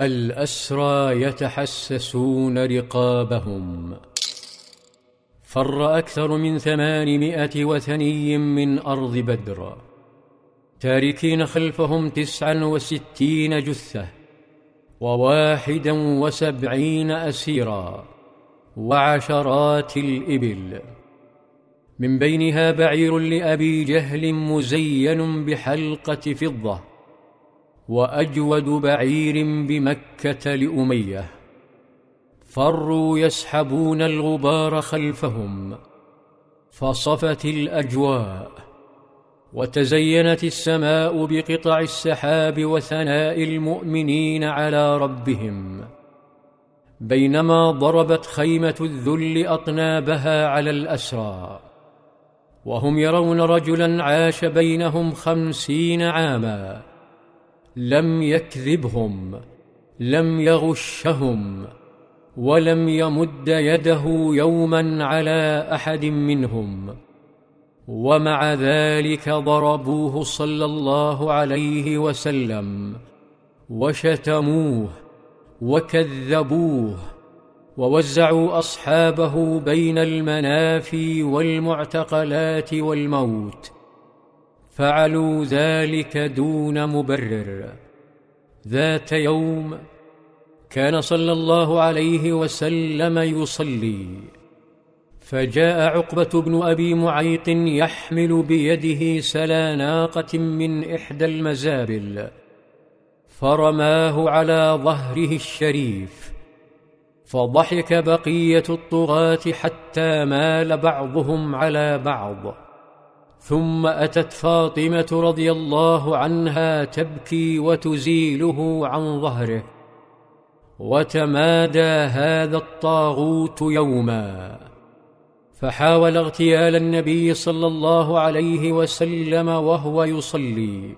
الأسرى يتحسسون رقابهم. فر أكثر من ثمانمائة وثني من أرض بدر. تاركين خلفهم تسعا وستين جثة وواحدا وسبعين أسيرا وعشرات الإبل. من بينها بعير لأبي جهل مزين بحلقة فضة. وأجود بعير بمكة لأمية. فروا يسحبون الغبار خلفهم فصفت الأجواء وتزينت السماء بقطع السحاب وثناء المؤمنين على ربهم. بينما ضربت خيمة الذل أطنابها على الأسرى وهم يرون رجلا عاش بينهم خمسين عاما. لم يكذبهم لم يغشهم ولم يمد يده يوما على أحد منهم. ومع ذلك ضربوه صلى الله عليه وسلم وشتموه وكذبوه ووزعوا أصحابه بين المنافي والمعتقلات والموت. فعلوا ذلك دون مبرر. ذات يوم كان صلى الله عليه وسلم يصلي فجاء عقبة بن أبي معيط يحمل بيده سلا ناقة من إحدى المزابل فرماه على ظهره الشريف فضحك بقية الطغاة حتى مال بعضهم على بعض. ثم أتت فاطمة رضي الله عنها تبكي وتزيله عن ظهره. وتمادى هذا الطاغوت يوما. فحاول اغتيال النبي صلى الله عليه وسلم وهو يصلي.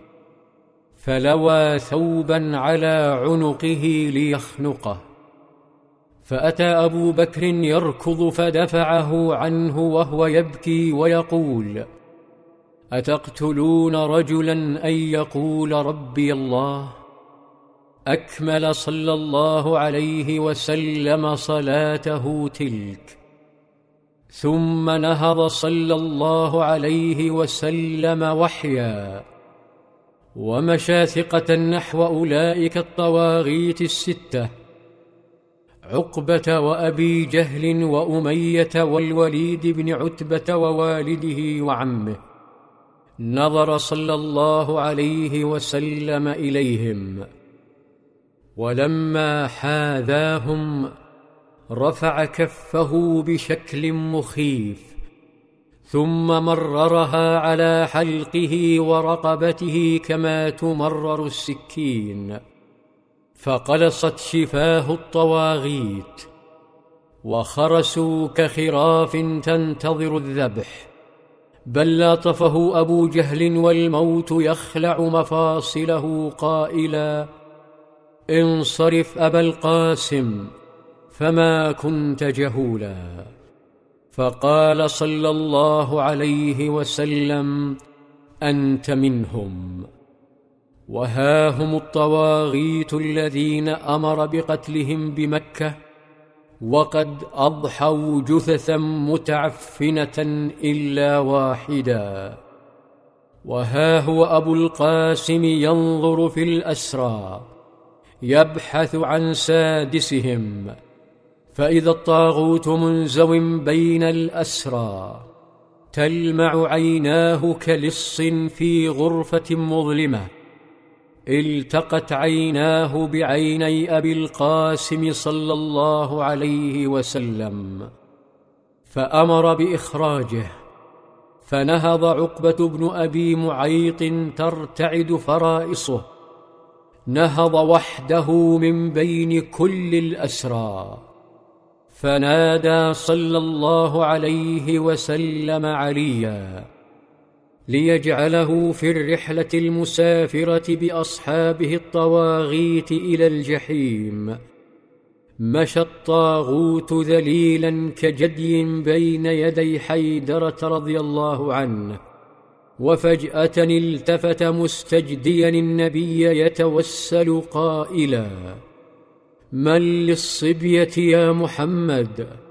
فلوى ثوبا على عنقه ليخنقه. فأتى أبو بكر يركض فدفعه عنه وهو يبكي ويقول أتقتلون رجلا أن يقول ربي الله؟ أكمل صلى الله عليه وسلم صلاته تلك. ثم نهض صلى الله عليه وسلم وحيا. ومشى ثقة نحو أولئك الطواغيت الستة. عقبة وأبي جهل وأمية والوليد بن عتبة ووالده وعمه. نظر صلى الله عليه وسلم إليهم ولما حاذاهم رفع كفه بشكل مخيف ثم مررها على حلقه ورقبته كما تمرر السكين فقلصت شفاه الطواغيت وخرسوا كخراف تنتظر الذبح بل لاطفه أبو جهل والموت يخلع مفاصله قائلا. انصرف أبا القاسم فما كنت جهولا. فقال صلى الله عليه وسلم أنت منهم. وها هم الطواغيت الذين أمر بقتلهم بمكة وقد أضحوا جثثا متعفنة إلا واحدا. وها هو أبو القاسم ينظر في الأسرى يبحث عن سادسهم. فإذا الطاغوت منزو بين الأسرى تلمع عيناه كلص في غرفة مظلمة. التقت عيناه بعيني أبي القاسم صلى الله عليه وسلم فأمر بإخراجه فنهض عقبة بن أبي معيط ترتعد فرائصه نهض وحده من بين كل الأسرى فنادى صلى الله عليه وسلم عليا ليجعله في الرحلة المسافرة بأصحابه الطواغيت إلى الجحيم. مشى الطاغوت ذليلا كجدي بين يدي حيدرة رضي الله عنه وفجأة التفت مستجديا النبي يتوسل قائلا من للصبية يا محمد؟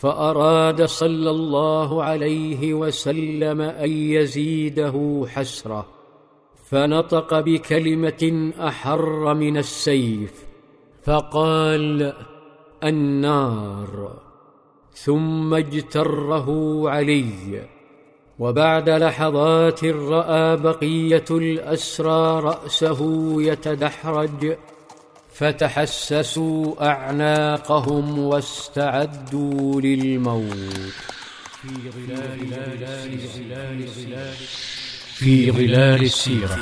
فأراد صلى الله عليه وسلم أن يزيده حسره فنطق بكلمة أحر من السيف فقال النار. ثم اجتره علي وبعد لحظات رأى بقية الأسرى رأسه يتدحرج فتحسسوا أعناقهم واستعدوا للموت. في ظلال السيرة. في ظلال السيره